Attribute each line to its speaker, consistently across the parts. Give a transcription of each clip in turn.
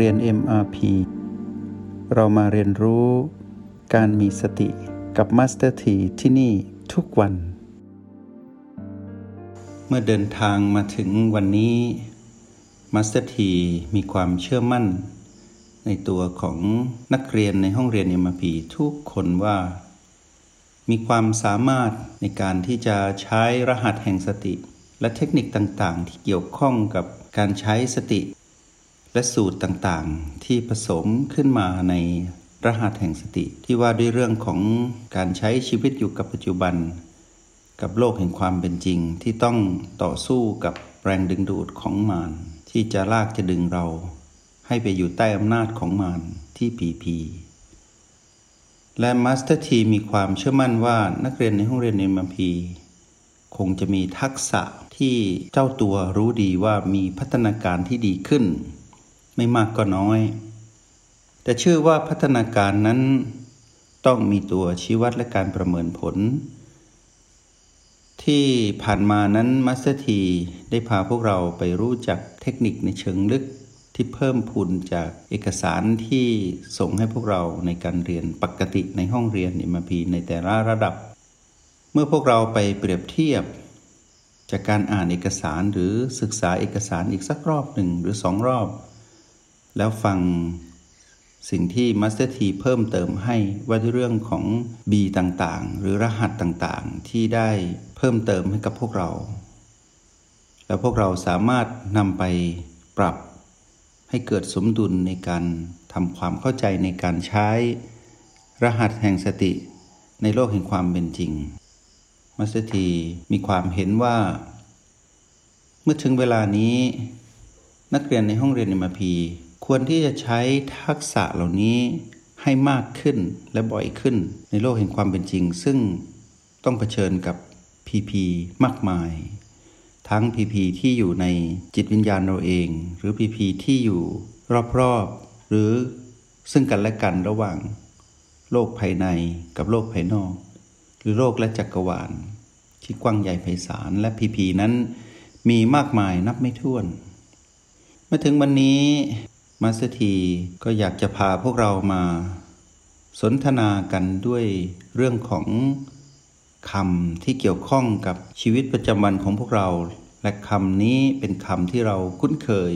Speaker 1: เรียน MRP เรามาเรียนรู้การมีสติกับ Master T ที่ที่นี่ทุกวัน เมื่อเดินทางมาถึงวันนี้ Master T มีความเชื่อมั่น ในตัวของนักเรียนในห้องเรียน MRP ทุกคนว่า มีความสามารถในการที่จะใช้รหัสแห่งสติ และเทคนิคต่างๆ ที่เกี่ยวข้องกับการใช้สติ และสูตรต่างๆ ที่ผสมขึ้นมาในรหัสแห่งสติ ที่ว่าด้วยเรื่องของการใช้ชีวิตอยู่กับปัจจุบัน กับโลกแห่งความเป็นจริงที่ต้องต่อสู้กับแรงดึงดูดของมารที่จะลากจะดึงเรา ให้ไปอยู่ใต้อำนาจของมารที่ผีผีและ Master T มีความเชื่อมั่นว่านักเรียนในห้องเรียนใน MP คงจะมีทักษะที่เจ้าตัวรู้ดีว่ามีพัฒนาการที่ดีขึ้น ไม่มากก็น้อย แต่เชื่อว่าพัฒนาการนั้นต้องมีตัวชี้วัดและการประเมินผล ที่ผ่านมานั้น Master T ได้พาพวกเราไปรู้จักเทคนิคในเชิงลึกที่เพิ่มพูนจากเอกสารที่ส่งให้พวกเราในการเรียนปกติในห้องเรียน MP ในแต่ละระดับ เมื่อพวกเราไปเปรียบเทียบ จากการอ่านเอกสารหรือศึกษาเอกสารอีกสักรอบหนึ่งหรือสองรอบ แล้วฟังสิ่งที่ Master T เพิ่มเติมให้ว่าเรื่องของ B ต่างๆ หรือรหัสต่างๆ ที่ได้เพิ่มเติมให้กับพวกเรา แล้วพวกเราสามารถนำไปปรับให้เกิดสมดุลในการทำความเข้าใจในการใช้ รหัสแห่งสติในโลกแห่งความเป็นจริง Master T มีความเห็นว่า เมื่อถึงเวลานี้ นักเรียนในห้องเรียน MP ควรที่จะใช้ทักษะเหล่านี้ให้มากขึ้นและบ่อยขึ้นในโลกแห่งความเป็นจริง ซึ่งต้องเผชิญกับพีพีมากมาย ทั้งพีพีที่อยู่ในจิตวิญญาณเราเอง หรือพีพีที่อยู่รอบๆ หรือซึ่งกันและกันระหว่าง โลกภายในกับโลกภายนอก หรือโลกและจักรวาล ที่กว้างใหญ่ไพศาลและพีพีนั้นมีมากมายนับไม่ถ้วน มาถึงวันนี้ มาสทีก็อยากจะพาพวกเรามา สนทนากันด้วยเรื่องของคำที่เกี่ยวข้องกับชีวิตประจำวันของพวกเรา และคำนี้เป็นคำที่เราคุ้นเคย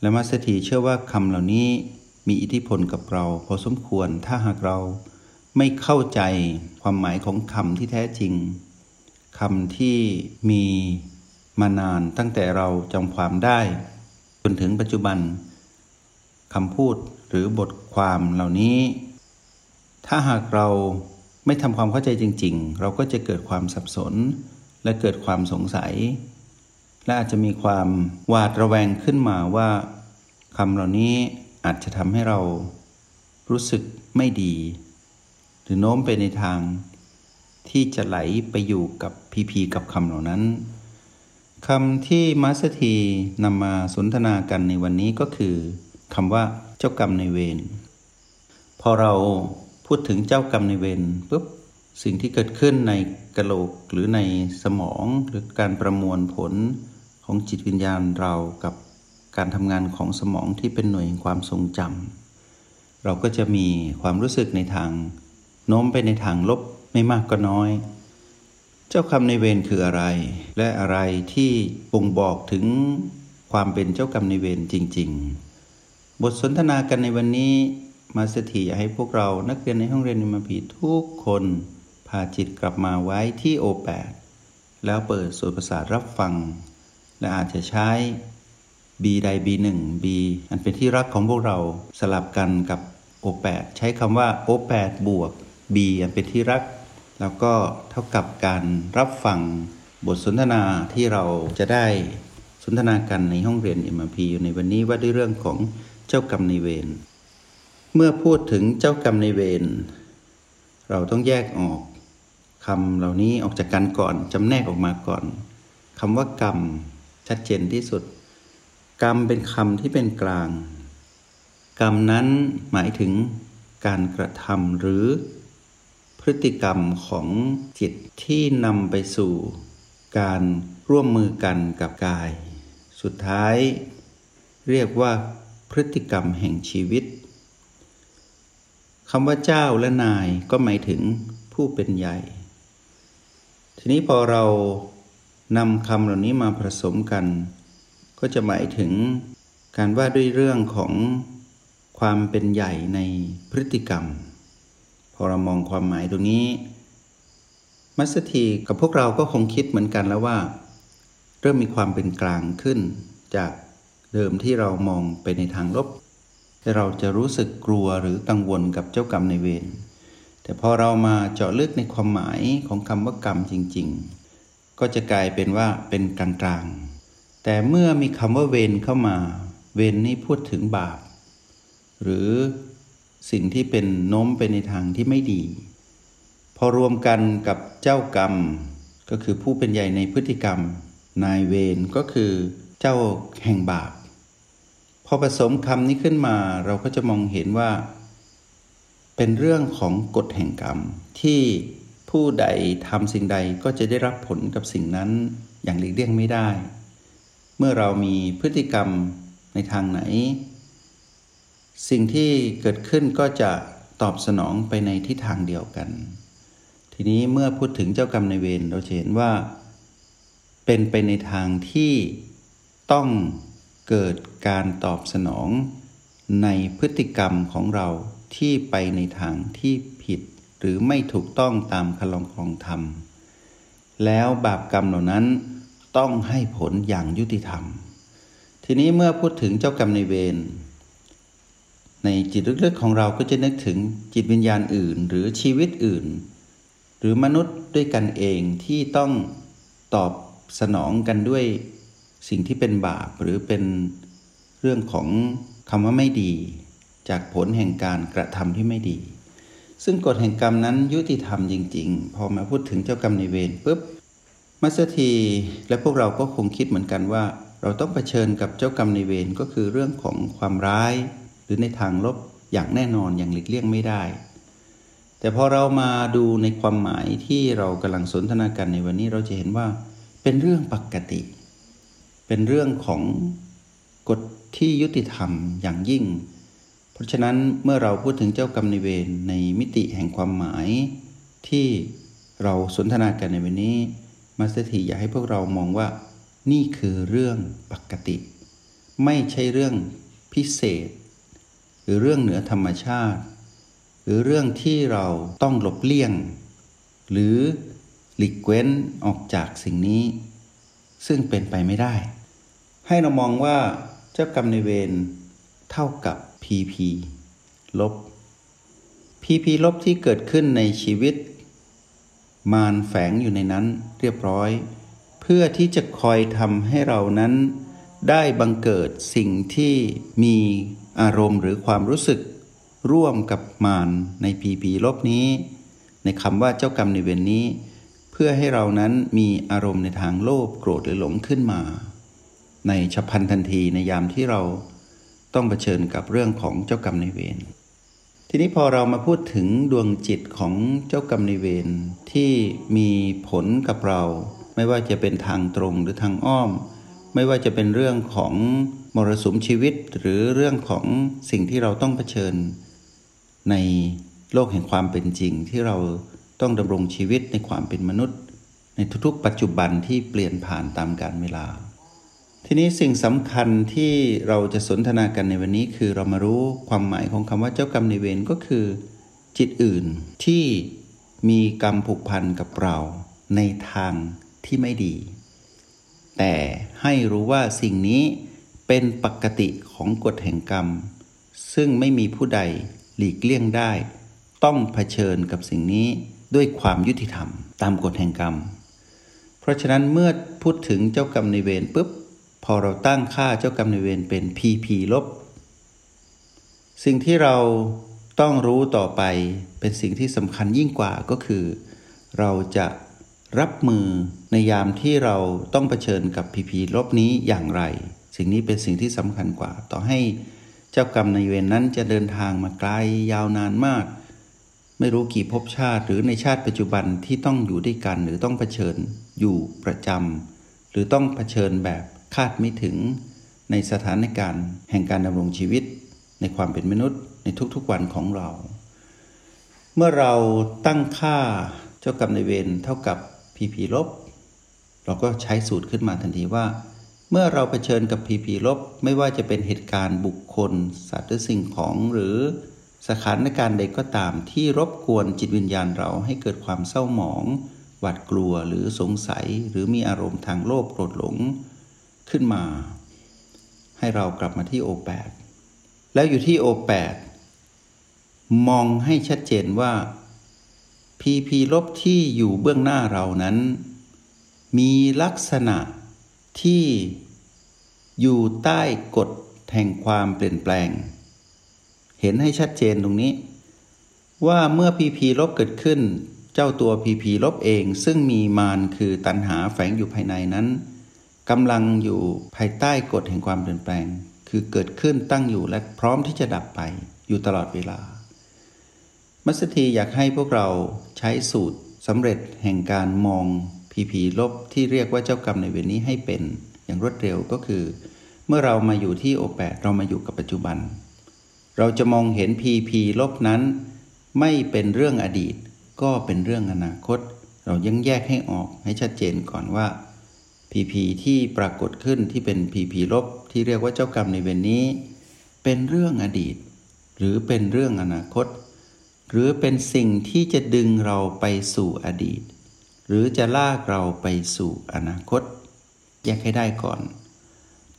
Speaker 1: และมาสถีเชื่อว่าคำเหล่านี้มีอิทธิพลกับเรา พอสมควรถ้าหากเราไม่เข้าใจความหมายของคำที่แท้จริงคำที่มีมานานตั้งแต่เราจำความได้ จนถึงปัจจุบัน คำพูดหรือบทความเหล่านี้ ถ้าหากเราไม่ทำความเข้าใจจริง ๆ เราก็จะเกิดความสับสน และเกิดความสงสัย และอาจจะมีความหวาดระแวงขึ้นมาว่าคำเหล่านี้อาจจะทำให้เรารู้สึกไม่ดี หรือโน้มไปในทาง ที่จะไหลไปอยู่กับพีพีกับคำเหล่านั้นคำที่มาสถีนำมาสนทนากันในวันนี้ก็คือ คำว่าเจ้ากรรมในเวรพอเราพูดถึงเจ้ากรรมในเวรปุ๊บสิ่งที่เกิดขึ้นในกระโหลกหรือในสมองหรือการประมวลผลของจิตวิญญาณเรากับการทำงานของสมองที่เป็นหน่วยความทรงจำเราก็จะมีความรู้สึกในทางโน้มไปในทางลบไม่มากก็น้อย เจ้ากรรมในเวรคืออะไร และอะไรที่บ่งบอกถึงความเป็นเจ้ากรรมในเวรจริง ๆ บทสนทนากันในวันนี้มาสถีอยากให้พวกเรานักเรียนในห้องเรียนนิมพีทุกคนพาจิตกลับมาไว้ที่โอแปดแล้วเปิดส่วนประสาทรับฟัง และอาจจะใช้ B ใด B1 B อันเป็นที่รักของพวกเราสลับกันกับโอแปดใช้คำว่าโอแปดบวก B อันเป็นที่รัก แล้วก็เท่ากับการรับฟังบทสนทนาที่เราจะได้สนทนากันในห้องเรียน MRP อยู่ในวันนี้ว่าด้วยเรื่องของ เจ้ากรรมในเวร เมื่อพูดถึงเจ้ากรรมในเวร เราต้องแยกออกคำเหล่านี้ออกจากกันก่อนจำแนกออกมาก่อนคำว่ากรรมชัดเจนที่สุด กรรมเป็นคำที่เป็นกลาง กรรมนั้นหมายถึงการกระทำหรือ พฤติกรรมของจิตที่นำไปสู่ การร่วมมือกันกับกาย สุดท้าย เรียกว่า พฤติกรรมแห่งชีวิตคำว่าเจ้าและนายก็หมายถึงผู้เป็นใหญ่ ทีนี้พอเรานำคำเหล่านี้มาผสมกัน ก็จะหมายถึงการว่าด้วยเรื่องของความเป็นใหญ่ในพฤติกรรม พอเรามองความหมายตรงนี้ มัสถีกับพวกเราก็คงคิดเหมือนกันแล้วว่า เริ่มมีความเป็นกลางขึ้นจาก เดิมที่เรามองไปในทางลบ แต่เราจะรู้สึกกลัวหรือกังวลกับเจ้ากรรมในเวรแต่พอเรามาเจาะลึกในความหมายของคำว่ากรรมจริง ๆ ก็จะกลายเป็นว่าเป็นกลางๆ แต่เมื่อมีคำว่าเวรเข้ามา เวรนี่พูดถึงบาป หรือสิ่งที่เป็นโน้มไปในทางที่ไม่ดี พอรวมกันกับเจ้ากรรม ก็คือผู้เป็นใหญ่ในพฤติกรรม นายเวรก็คือเจ้าแห่งบาป อผสมคำนี้ขึ้นมาเราก็จะมองเห็นว่า เป็นเรื่องของกฎแห่งกรรม ที่ผู้ใดทำสิ่งใดก็จะได้รับผลกับสิ่งนั้นอย่างหลีกเลี่ยงไม่ได้ เมื่อเรามีพฤติกรรมในทางไหน สิ่งที่เกิดขึ้นก็จะตอบสนองไปในทิศทางเดียวกัน ทีนี้เมื่อพูดถึงเจ้ากรรมในเวรเราเห็นว่า เป็นไปในทางที่ต้อง เกิดการตอบสนองในพฤติกรรมของเราที่ไปในทางที่ผิด หรือไม่ถูกต้องตามคลองครองธรรม แล้วบาปกรรมเหล่านั้นต้องให้ผลอย่างยุติธรรม ทีนี้เมื่อพูดถึงเจ้ากรรมในเวรในจิตลึกๆของเราก็จะนึกถึงจิตวิญญาณอื่น หรือชีวิตอื่น หรือมนุษย์ด้วยกันเองที่ต้องตอบสนองกันด้วย สิ่งที่เป็นบาปหรือเป็นเรื่องของคำว่าไม่ดี จากผลแห่งการกระทำที่ไม่ดี ซึ่งกฎแห่งกรรมนั้นยุติธรรมจริง ๆ พอมาพูดถึงเจ้ากรรมในเวรปุ๊บมัสถีและพวกเราก็คงคิดเหมือนกันว่า เราต้องเผชิญกับเจ้ากรรมในเวรก็คือเรื่องของความร้าย หรือในทางลบอย่างแน่นอนอย่างหลีกเลี่ยงไม่ได้ แต่พอเรามาดูในความหมายที่เรากำลังสนทนากันในวันนี้เราจะเห็นว่าเป็นเรื่องปกติ เป็นเรื่องของกฎที่ยุติธรรมอย่างยิ่ง เพราะฉะนั้นเมื่อเราพูดถึงเจ้ากรรมในเวรในมิติแห่งความหมาย ที่เราสนทนากันในวันนี้ มาสถีอยากให้พวกเรามองว่า นี่คือเรื่องปกติ ไม่ใช่เรื่องพิเศษ หรือเรื่องเหนือธรรมชาติ หรือเรื่องที่เราต้องหลบเลี่ยง หรือหลีกเว้นออกจากสิ่งนี้ ซึ่งเป็นไปไม่ได้ ให้เรามองว่าเจ้ากรรมในเวรเท่ากับ PP ลบ PP ลบที่เกิดขึ้นในชีวิต มารแฝงอยู่ในนั้นเรียบร้อย เพื่อที่จะคอยทำให้เรานั้นได้บังเกิดสิ่งที่มีอารมณ์หรือความรู้สึก ร่วมกับมารในพีพีลบนี้ ในคำว่าเจ้ากรรมในเวรนนี้ เพื่อให้เรานั้นมีอารมณ์ในทางโลภโกรธหรือหลงขึ้นมา ในฉับพลันทันทีในยามที่เราต้องเผชิญกับเรื่องของเจ้ากรรมในเวรทีนี้พอเรามาพูดถึงดวงจิตของเจ้ากรรมในเวรที่มีผลกับเรา ไม่ว่าจะเป็นทางตรงหรือทางอ้อม ไม่ว่าจะเป็นเรื่องของมรสุมชีวิตหรือเรื่องของสิ่งที่เราต้องเผชิญ ในโลกแห่งความเป็นจริงที่เรา ต้องดำรงชีวิตในความเป็นมนุษย์ ในทุกๆ ปัจจุบันที่เปลี่ยนผ่านตามกาลเวลา ทีนี้สิ่งสำคัญที่เราจะสนทนากันในวันนี้คือเรามารู้ความหมายของคำว่าเจ้ากรรมในเวรก็คือ จิตอื่นที่มีกรรมผูกพันกับเราในทางที่ไม่ดี แต่ให้รู้ว่าสิ่งนี้เป็นปกติของกฎแห่งกรรม ซึ่งไม่มีผู้ใดหลีกเลี่ยงได้ ต้องเผชิญกับสิ่งนี้ ด้วยความยุติธรรม ตามกฎแห่งกรรม เพราะฉะนั้นเมื่อพูดถึงเจ้ากรรมในเวรปุ๊บ พอเราตั้งค่าเจ้ากรรมในเวรเป็น PP ลบ สิ่งที่เราต้องรู้ต่อไปเป็นสิ่งที่สำคัญยิ่งกว่าก็คือ เราจะรับมือในยามที่เราต้องเผชิญกับพีพีลบนี้อย่างไร สิ่งนี้เป็นสิ่งที่สำคัญกว่า ต่อให้เจ้ากรรมในเวรนนั้นจะเดินทางมาไกลยาวนานมาก ไม่รู้กี่ภพชาติ หรือในชาติปัจจุบันที่ต้องอยู่ด้วยกัน หรือต้องเผชิญอยู่ประจำหรือต้องเผชิญแบบคาดไม่ถึง ในสถานการณ์แห่งการดำรงชีวิต ในความเป็นมนุษย์ ในทุกๆวันของเรา เมื่อเราตั้งค่าเจ้ากรรมในเวรเท่ากับพีพีลบเราก็ใช้สูตรขึ้นมาทันทีว่า เมื่อเราเผชิญกับพีพีลบไม่ว่าจะเป็นเหตุการณ์บุคคล สัตว์หรือสิ่งของหรือ สถานการณ์ใดก็ตามที่รบกวนจิตวิญญาณเราให้เกิดความเศร้าหมอง หวาดกลัวหรือสงสัย หรือมีอารมณ์ทางโลภโกรธหลงขึ้นมา ให้เรากลับมาที่โอแปดแล้วอยู่ที่โอแปดมองให้ชัดเจนว่าพีพีลบที่อยู่เบื้องหน้าเรานั้น มีลักษณะที่อยู่ใต้กฎแห่งความเปลี่ยนแปลง เห็นให้ชัดเจนตรงนี้ ว่าเมื่อพีพีลบเกิดขึ้น เจ้าตัวพีพีลบเอง ซึ่งมีมารคือตัณหาแฝงอยู่ภายในนั้นกำลังอยู่ภายใต้กฎแห่งความเปลี่ยนแปลง คือเกิดขึ้นตั้งอยู่และพร้อมที่จะดับไปอยู่ตลอดเวลา มัสถีอยากให้พวกเราใช้สูตรสำเร็จแห่งการมองผีผีลบที่เรียกว่าเจ้ากรรมในเวรนี้ให้เป็น อย่างรวดเร็วก็คือ เมื่อเรามาอยู่ที่โอแปดเรามาอยู่กับปัจจุบัน เราจะมองเห็นพีพีลบนั้น ไม่เป็นเรื่องอดีต ก็เป็นเรื่องอนาคต เรายังแยกให้ออกให้ชัดเจนก่อนว่าพีพีที่ปรากฏขึ้นที่เป็นพีพีลบที่เรียกว่าเจ้ากรรมในเวรนนี้ เป็นเรื่องอดีต หรือเป็นเรื่องอนาคต หรือเป็นสิ่งที่จะดึงเราไปสู่อดีต หรือจะลากเราไปสู่อนาคต แยกให้ได้ก่อน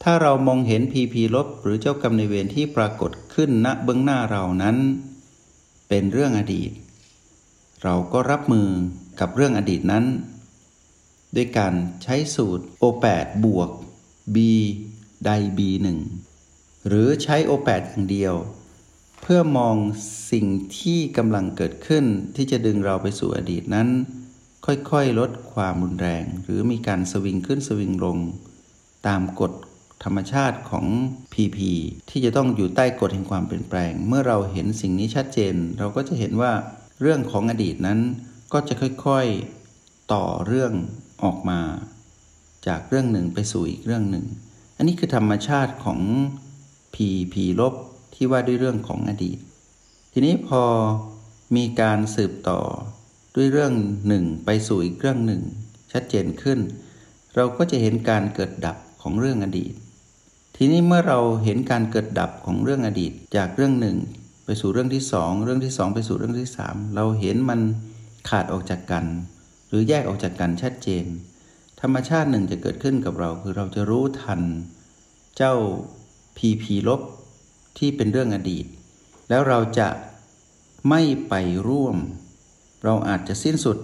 Speaker 1: ถ้าเรามองเห็นพีพีลบหรือเจ้ากรรมในเวรที่ปรากฏขึ้นณเบื้องหน้าเรานั้น เป็นเรื่องอดีต เราก็รับมือกับเรื่องอดีตนั้น ด้วยการใช้สูตร O8 บวก B ใด B1 หรือใช้ O8 อย่างเดียว เพื่อมองสิ่งที่กำลังเกิดขึ้นที่จะดึงเราไปสู่อดีตนั้น ค่อยๆ ลดความรุนแรง หรือมีการสวิงขึ้นสวิงลง ตามกฎ ธรรมชาติของ PP ที่จะต้องอยู่ใต้กฎแห่งความเปลี่ยนแปลง เมื่อเราเห็นสิ่งนี้ชัดเจน เราก็จะเห็นว่าเรื่องของอดีตนั้นก็จะค่อยๆต่อเรื่องออกมา จากเรื่องหนึ่งไปสู่อีกเรื่องหนึ่ง อันนี้คือธรรมชาติของผีผีลบที่ว่าด้วยเรื่องของอดีต ทีนี้พอมีการสืบต่อด้วยเรื่องหนึ่งไปสู่อีกเรื่องหนึ่ง ชัดเจนขึ้น เราก็จะเห็นการเกิดดับของเรื่องอดีต ทีนี้เมื่อเราเห็นการเกิดดับของเรื่องอดีตจากเรื่องหนึ่ง ไปสู่เรื่องที่สองเรื่องที่สองไปสู่เรื่องที่สามเราเห็นมันขาดออกจากกัน หรือแยกออกจากกันชัดเจน ธรรมชาติหนึ่งจะเกิดขึ้นกับเรา คือเราจะรู้ทัน เจ้าพีพีลบที่เป็นเรื่องอดีต แล้วเราจะไม่ไปร่วม เราอาจจะสิ้นสุด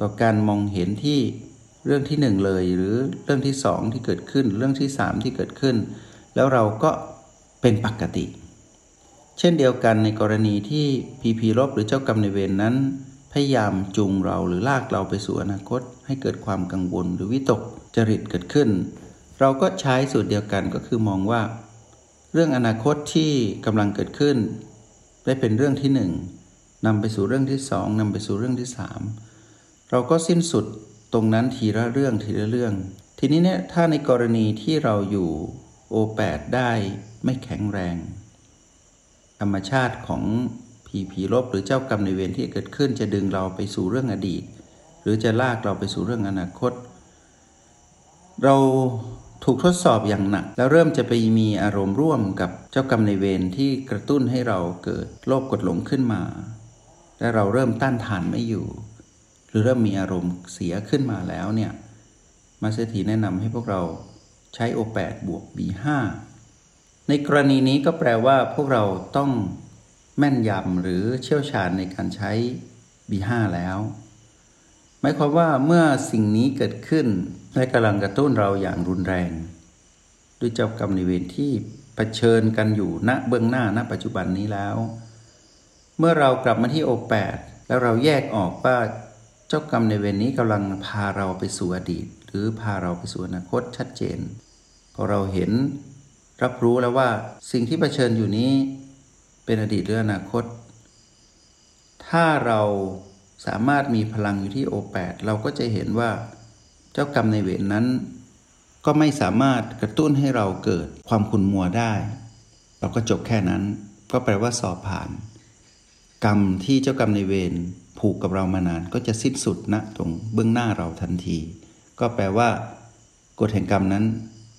Speaker 1: ต่อการมองเห็นที่ เรื่องที่หนึ่งเลยหรือเรื่องที่สองที่เกิดขึ้น เรื่องที่สามที่เกิดขึ้น แล้วเราก็เป็นปกติ เช่นเดียวกันในกรณีที่พีพีลบหรือเจ้ากรรมในเวรนนั้น พยายามจูงเราหรือลากเราไปสู่อนาคต ให้เกิดความกังวลหรือวิตกจริตเกิดขึ้น เราก็ใช้สูตรเดียวกันก็คือมองว่า เรื่องอนาคตที่กำลังเกิดขึ้น ได้เป็นเรื่องที่หนึ่งนำไปสู่เรื่องที่สองนำไปสู่เรื่องที่สามเราก็สิ้นสุด ตรงนั้นทีละเรื่องทีละเรื่อง ทีนี้เนี่ยถ้าในกรณีที่เราอยู่โอแปดได้ไม่แข็งแรง ธรรมชาติของผีผีลบหรือเจ้ากรรมในเวรที่เกิดขึ้นจะดึงเราไปสู่เรื่องอดีต หรือจะลากเราไปสู่เรื่องอนาคต เราถูกทดสอบอย่างหนัก แล้วเริ่มจะไปมีอารมณ์ร่วมกับเจ้ากรรมในเวรที่กระตุ้นให้เราเกิดโลภกดหลงขึ้นมา และเราเริ่มต้านทานไม่อยู่ หรือเริ่มมีอารมณ์เสียขึ้นมาแล้วเนี่ยมาสเสถีแนะนำให้พวกเราใช้โอแปดบวก B5 ในกรณีนี้ก็แปลว่าพวกเราต้องแม่นยำหรือเชี่ยวชาญในการใช้ B5 แล้ว หมายความว่าเมื่อสิ่งนี้เกิดขึ้นและกำลังกระตุ้นเราอย่างรุนแรง ด้วยเจ้ากรรมในเวรที่เผชิญกันอยู่ณเบื้องหน้าณปัจจุบันนี้แล้ว เมื่อเรากลับมาที่โอแปดแล้วเราแยกออกว่า จ้ากรรมในเวรนี้กำลังพาเราไปสู่อดีต หรือพาเราไปสู่อนาคตชัดเจน พอเราเห็นรับรู้แล้วว่าสิ่งที่เผชิญอยู่นี้เป็นอดีตหรืออนาคต ถ้าเราสามารถมีพลังอยู่ที่โอแปดเราก็จะเห็นว่าเจ้ากรรมในเวรนั้น ก็ไม่สามารถกระตุ้นให้เราเกิดความขุ่นมัวได้ เราก็จบแค่นั้น ก็แปลว่าสอบผ่าน กรรมที่เจ้ากรรมในเวรผูกกับเรามานานก็จะสิ้นสุดณนะตรงเบื้องหน้าเราทันที ก็แปลว่ากฎแห่งกรรมนั้น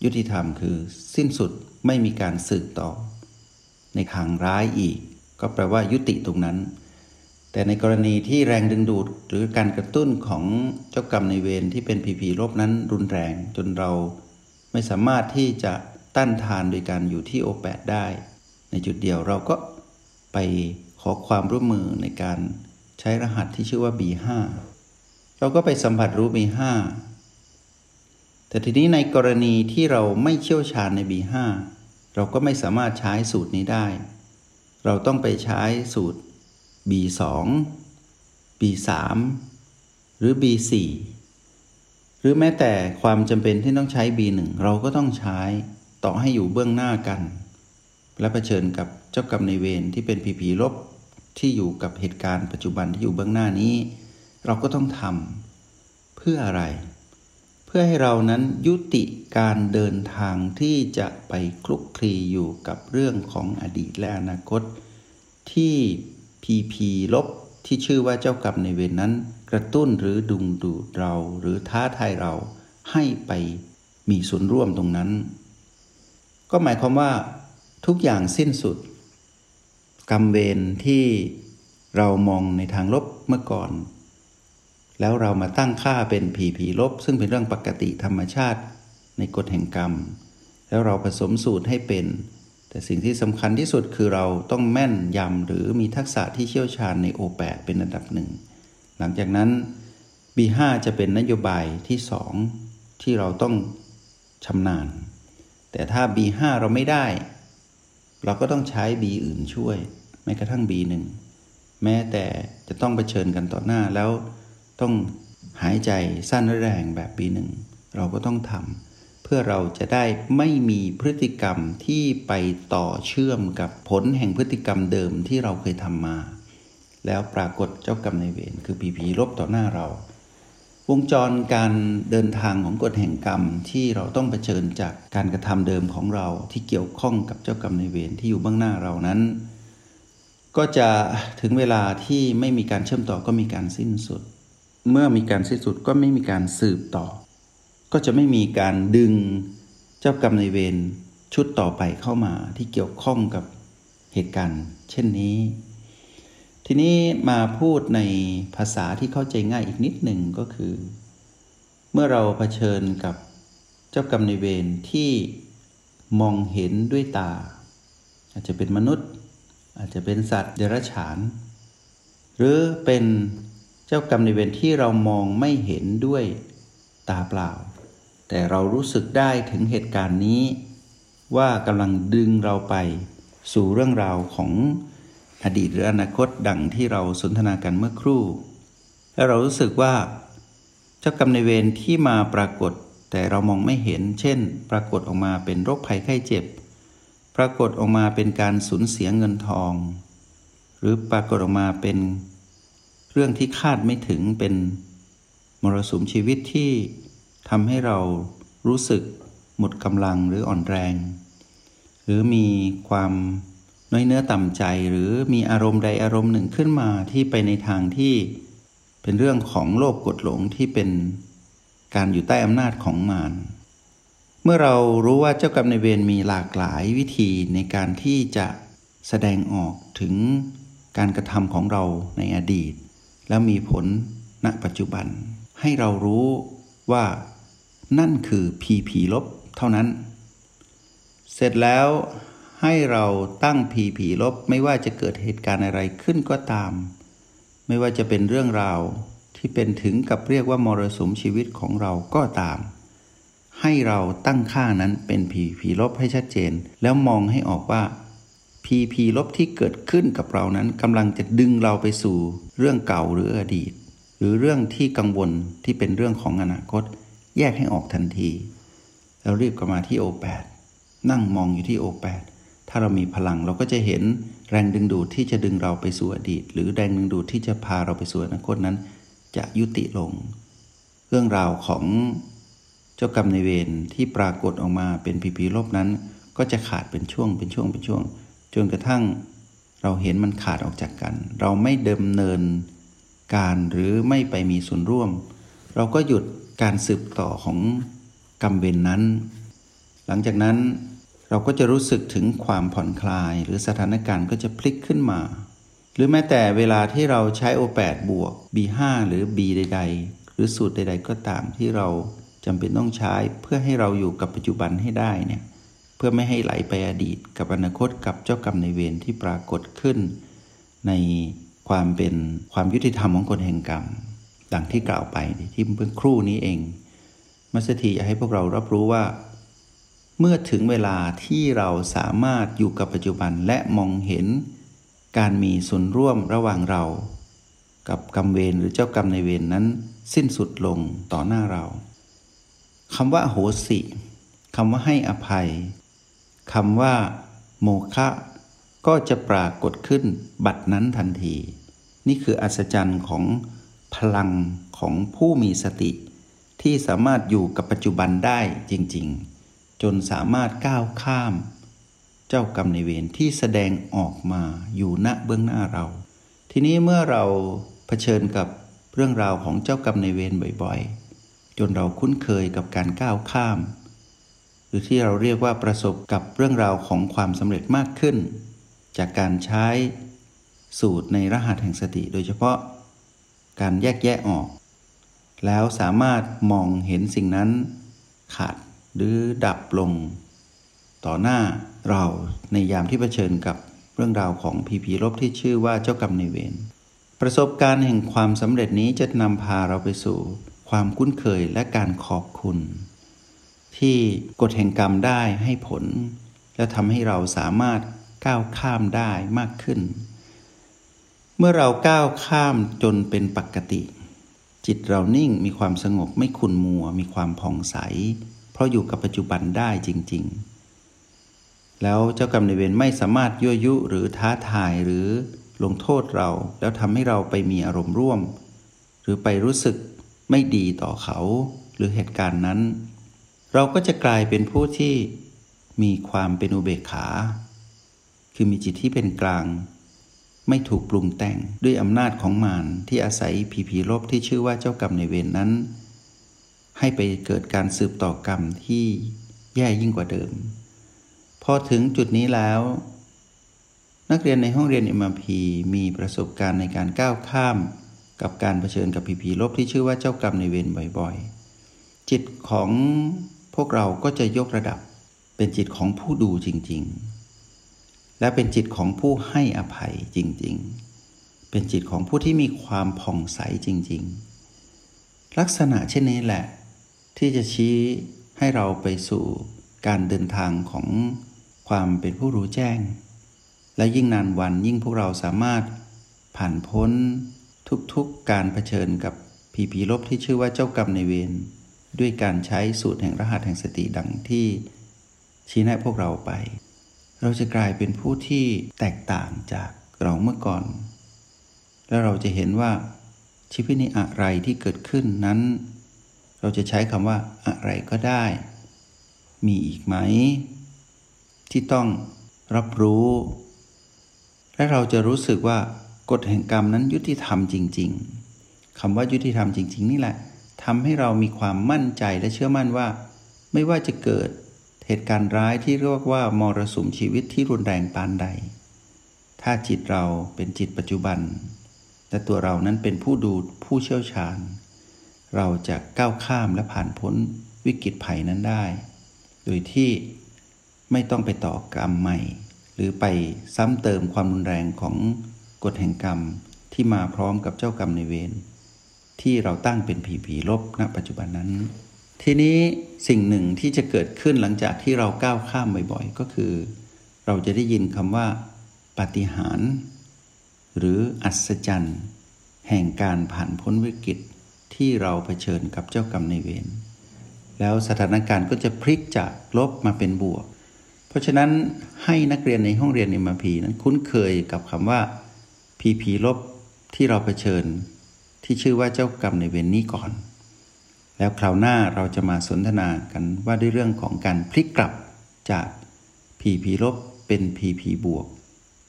Speaker 1: ยุติธรรมคือสิ้นสุดไม่มีการสืบต่อ ในทางร้ายอีก ก็แปลว่ายุติตรงนั้น แต่ในกรณีที่แรงดึงดูดหรือการกระตุ้นของเจ้ากรรมในเวรที่เป็นผีผีลบนั้นรุนแรงจนเราไม่สามารถที่จะต้านทานโดยการอยู่ที่โอแปดได้ ในจุดเดียวเราก็ไป ขอความร่วมมือในการใช้รหัสที่ชื่อว่า B5 เราก็ไปสัมผัสรู้ B5 แต่ทีนี้ในกรณีที่เราไม่เชี่ยวชาญใน B5 เราก็ไม่สามารถใช้สูตรนี้ได้ เราต้องไปใช้สูตร B2 B3 หรือ B4 หรือแม้แต่ความจำเป็นที่ต้องใช้ B1 เราก็ต้องใช้ต่อให้อยู่เบื้องหน้ากัน และะเผชิญกับเจ้ากรรมในเวรที่เป็นผีผีลบ ที่อยู่กับเหตุการณ์ปัจจุบันที่อยู่เบื้องหน้านี้ เราก็ต้องทำเพื่ออะไร เพื่อให้เรานั้นยุติการเดินทางที่จะไปคลุกคลีอยู่กับเรื่องของอดีตและอนาคต ที่พีพีลบที่ชื่อว่าเจ้ากรรมในเวรนนั้น กระตุ้นหรือดุงดูดเราหรือท้าทายเราให้ไปมีส่วนร่วมตรงนั้น ก็หมายความว่าทุกอย่างสิ้นสุด กรรมเวรที่เรามองในทางลบเมื่อก่อน แล้วเรามาตั้งค่าเป็นผีผีลบ ซึ่งเป็นเรื่องปกติธรรมชาติในกฎแห่งกรรม แล้วเราผสมสูตรให้เป็น แต่สิ่งที่สำคัญที่สุดคือเราต้องแม่นยำหรือมีทักษะที่เชี่ยวชาญในโอแปดเป็นอันดับหนึ่ง หลังจากนั้น B5 จะเป็นนโยบายที่สองที่เราต้องชำนาญ แต่ถ้า B5 เราไม่ได้ เราก็ต้องใช้ B อื่นช่วย แม้กระทั่ง B1 แม้แต่จะต้องเผชิญกันต่อหน้าแล้วต้องหายใจสั้นแรงแบบ B1 เราก็ต้องทำเพื่อเราจะได้ไม่มีพฤติกรรมที่ไปต่อเชื่อมกับผลแห่งพฤติกรรมเดิมที่เราเคยทำมา แล้วปรากฏเจ้ากรรมในเวรคือผีผีลบต่อหน้าเรา วงจรการเดินทางของกฎแห่งกรรมที่เราต้องเผชิญจากการกระทำเดิมของเราที่เกี่ยวข้องกับเจ้ากรรมในเวรที่อยู่เบื้องหน้าเรานั้น ก็จะถึงเวลาที่ไม่มีการเชื่อมต่อก็มีการสิ้นสุด เมื่อมีการสิ้นสุดก็ไม่มีการสืบต่อ ก็จะไม่มีการดึงเจ้ากรรมในเวรชุดต่อไปเข้ามาที่เกี่ยวข้องกับเหตุการณ์ เช่นนี้ ทีนี้มาพูดในภาษาที่เข้าใจง่ายอีกนิดหนึ่งก็คือ เมื่อเราเผชิญกับเจ้ากรรมในเวรที่มองเห็นด้วยตา อาจจะเป็นมนุษย์ อาจจะเป็นสัตว์เดรัจฉาน หรือเป็นเจ้ากรรมในเวรที่เรามองไม่เห็นด้วยตาเปล่า แต่เรารู้สึกได้ถึงเหตุการณ์นี้ ว่ากำลังดึงเราไปสู่เรื่องราวของ อดีตหรืออนาคตดังที่เราสนทนากันเมื่อครู่ และเรารู้สึกว่าเจ้ากรรมในเวรที่มาปรากฏ แต่เรามองไม่เห็น เช่น ปรากฏออกมาเป็นโรคภัยไข้เจ็บ ปรากฏออกมาเป็นการสูญเสียเงินทอง หรือปรากฏออกมาเป็นเรื่องที่คาดไม่ถึงเป็นมรสุมชีวิตที่ทำให้เรารู้สึกหมดกำลังหรืออ่อนแรง หรือมีความ น้อยเนื้อต่ำใจหรือมีอารมณ์ใดอารมณ์หนึ่งขึ้นมาที่ไปในทางที่เป็นเรื่องของโลภกดหลงที่เป็นการอยู่ใต้อำนาจของมารเมื่อเรารู้ว่าเจ้ากรรมในเวรมีหลากหลายวิธีในการที่จะแสดงออกถึงการกระทำของเราในอดีต แล้วมีผลณปัจจุบัน ให้เรารู้ว่านั่นคือผีผีลบเท่านั้น เสร็จแล้ว ให้เราตั้งผีผีลบไม่ว่าจะเกิดเหตุการณ์อะไรขึ้นก็ตาม ไม่ว่าจะเป็นเรื่องราวที่เป็นถึงกับเรียกว่ามรสุมชีวิตของเราก็ตาม ให้เราตั้งค่านั้นเป็นผีผีลบให้ชัดเจน แล้วมองให้ออกว่าผีผีลบที่เกิดขึ้นกับเรานั้นกำลังจะดึงเราไปสู่เรื่องเก่าหรืออดีต หรือเรื่องที่กังวลที่เป็นเรื่องของอนาคต แยกให้ออกทันที แล้วรีบกลับมาที่โอแปดนั่งมองอยู่ที่โอแปด ถ้าเรามีพลังเราก็จะเห็นแรงดึงดูดที่จะดึงเราไปสู่อดีต หรือแรงดึงดูดที่จะพาเราไปสู่อนาคตนั้น จะยุติลง เรื่องราวของเจ้ากรรมในเวรที่ปรากฏออกมาเป็นผีผีลบนั้น ก็จะขาดเป็นช่วงเป็นช่วงเป็นช่วง จนกระทั่งเราเห็นมันขาดออกจากกัน เราไม่เดิมเนินการหรือไม่ไปมีส่วนร่วม เราก็หยุดการสืบต่อของกรรมเวรนนั้น หลังจากนั้น เราก็จะรู้สึกถึงความผ่อนคลาย หรือสถานการณ์ก็จะพลิกขึ้นมา หรือแม้แต่เวลาที่เราใช้ O8 บวก B5 หรือ B ใด ๆ หรือสูตรใด ๆ ก็ตามที่เราจำเป็นต้องใช้เพื่อให้เราอยู่กับปัจจุบันให้ได้เนี่ยเพื่อไม่ให้ไหลไปอดีตกับอนาคตกับเจ้ากรรมในเวรที่ปรากฏขึ้น ในความเป็นความยุติธรรมของกฎแห่งกรรม ดังที่กล่าวไปที่เมื่อครู่นี้เอง มัสถีอยากให้พวกเรารับรู้ว่า เมื่อถึงเวลาที่เราสามารถอยู่กับปัจจุบันและมองเห็น การมีส่วนร่วมระหว่างเรา กับกรรมเวรหรือเจ้ากรรมในเวรนนั้น สิ้นสุดลงต่อหน้าเราคำว่าโหสิคำว่าให้อภัยคำว่า โมฆะก็จะปรากฏขึ้นบัดนั้นทันที นี่คืออัศจรรย์ของพลังของผู้มีสติ ที่สามารถอยู่กับปัจจุบันได้จริง ๆ จนสามารถก้าวข้าม เจ้ากรรมในเวรที่แสดงออกมาอยู่ณเบื้องหน้าเรา ทีนี้เมื่อเราเผชิญกับเรื่องราวของเจ้ากรรมในเวรบ่อยๆ จนเราคุ้นเคยกับการก้าวข้าม หรือที่เราเรียกว่าประสบกับเรื่องราวของความสำเร็จมากขึ้น จากการใช้สูตรในรหัสแห่งสติโดยเฉพาะ การแยกแยะออก แล้วสามารถมองเห็นสิ่งนั้นขาด หรือดับลงต่อหน้าเราในยามที่เผชิญกับเรื่องราวของผีผีลบที่ชื่อว่าเจ้ากรรมในเวรประสบการณ์แห่งความสำเร็จนี้จะนำพาเราไปสู่ความคุ้นเคยและการขอบคุณ ที่กฎแห่งกรรมได้ให้ผล และทำให้เราสามารถก้าวข้ามได้มากขึ้น เมื่อเราก้าวข้ามจนเป็นปกติ จิตเรานิ่งมีความสงบไม่ขุนมัว มีความผ่องใส เพราะอยู่กับปัจจุบันได้จริง ๆ แล้วเจ้ากรรมในเวรไม่สามารถยั่วยุหรือท้าทายหรือลงโทษเรา แล้วทำให้เราไปมีอารมณ์ร่วม หรือไปรู้สึกไม่ดีต่อเขาหรือเหตุการณ์นั้น เราก็จะกลายเป็นผู้ที่มีความเป็นอุเบกขา คือมีจิตที่เป็นกลาง ไม่ถูกปรุงแต่งด้วยอำนาจของมารที่อาศัยผีผีลบที่ชื่อว่าเจ้ากรรมในเวรนนั้น ให้ไปเกิดการสืบต่อกรรมที่แย่ยิ่งกว่าเดิม พอถึงจุดนี้แล้ว นักเรียนในห้องเรียนเอ็มพีมีประสบการณ์ในการก้าวข้าม กับการเผชิญกับผีผีลบที่ชื่อว่าเจ้ากรรมในเวรบ่อยๆ จิตของพวกเราก็จะยกระดับ เป็นจิตของผู้ดูจริงๆ และเป็นจิตของผู้ให้อภัยจริงๆ เป็นจิตของผู้ที่มีความผ่องใสจริงๆ ลักษณะเช่นนี้แหละ ที่จะชี้ให้เราไปสู่การเดินทางของความเป็นผู้รู้แจ้ง และยิ่งนานวันยิ่งพวกเราสามารถผ่านพ้นทุกๆการเผชิญกับผีผีลบที่ชื่อว่าเจ้ากรรมในเวรด้วยการใช้สูตรแห่งรหัสแห่งสติดังที่ชี้แนะพวกเราไป เราจะกลายเป็นผู้ที่แตกต่างจากเราเมื่อก่อน แล้วเราจะเห็นว่าชีวิตนี้อะไรที่เกิดขึ้นนั้น เราจะใช้คำว่าอะไรก็ได้ มีอีกไหม ที่ต้องรับรู้ และเราจะรู้สึกว่ากฎแห่งกรรมนั้นยุติธรรมจริง ๆคำว่ายุติธรรมจริง ๆ นี่แหละทำให้เรามีความมั่นใจและเชื่อมั่นว่า ไม่ว่าจะเกิดเหตุการณ์ร้ายที่เรียกว่ามรสุมชีวิตที่รุนแรงปานใด ถ้าจิตเราเป็นจิตปัจจุบันแต่ตัวเรานั้นเป็นผู้ดูผู้เชี่ยวชาญ เราจะก้าวข้ามและผ่านพ้นวิกฤตภัยนั้นได้ โดยที่ไม่ต้องไปต่อกรรมใหม่ หรือไปซ้ำเติมความรุนแรงของกฎแห่งกรรมที่มาพร้อมกับเจ้ากรรมในเวรที่เราตั้งเป็นผีผีลบณปัจจุบันนั้น ทีนี้สิ่งหนึ่งที่จะเกิดขึ้นหลังจากที่เราก้าวข้ามบ่อยๆ ก็คือ เราจะได้ยินคำว่าปาฏิหาริย์หรืออัศจรรย์ แห่งการผ่านพ้นวิกฤต ที่เราเผชิญกับเจ้ากรรมในเวรแล้วสถานการณ์ก็จะพลิกจากลบมาเป็นบวก เพราะฉะนั้นให้นักเรียนในห้องเรียนเอ็มพีนั้นคุ้นเคยกับคำว่าผีผีลบที่เราเผชิญ ที่ชื่อว่าเจ้ากรรมในเวรนนี้ก่อน แล้วคราวหน้าเราจะมาสนทนากันว่าด้วยเรื่องของการพลิกกลับจาก PP ลบเป็น PP บวก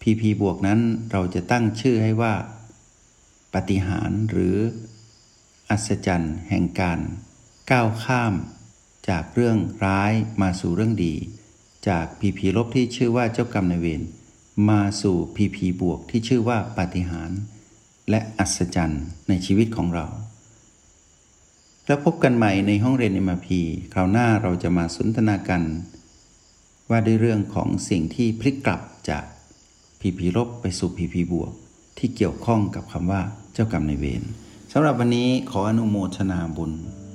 Speaker 1: PP บวกนั้นเราจะตั้งชื่อให้ว่า ปฏิหารหรือ อัศจรรย์แห่งการ ก้าวข้าม จากเรื่องร้ายมาสู่เรื่องดี จาก PP ลบที่ชื่อว่าเจ้ากรรมนายเวรมาสู่ PP บวกที่ชื่อว่าปาฏิหาริย์และอัศจรรย์ในชีวิตของเรา แล้วพบกันใหม่ในห้องเรียน MRP คราวหน้าเราจะมาสนทนากัน ว่าด้วยเรื่องของสิ่งที่พลิกกลับจาก PP ลบไปสู่ PP บวก ที่เกี่ยวข้องกับคำว่าเจ้ากรรมนายเวร สำหรับวันนี้ขออนุโมทนาบุญ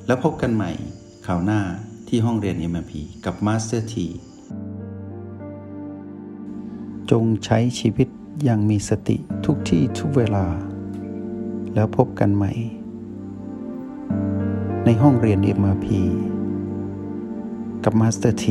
Speaker 1: แล้วพบกันใหม่คราวหน้าที่ห้องเรียน MRP กับ Master T จงใช้ชีวิตอย่างมีสติทุกที่ทุกเวลา แล้วพบกันใหม่ ในห้องเรียน MRP กับ Master T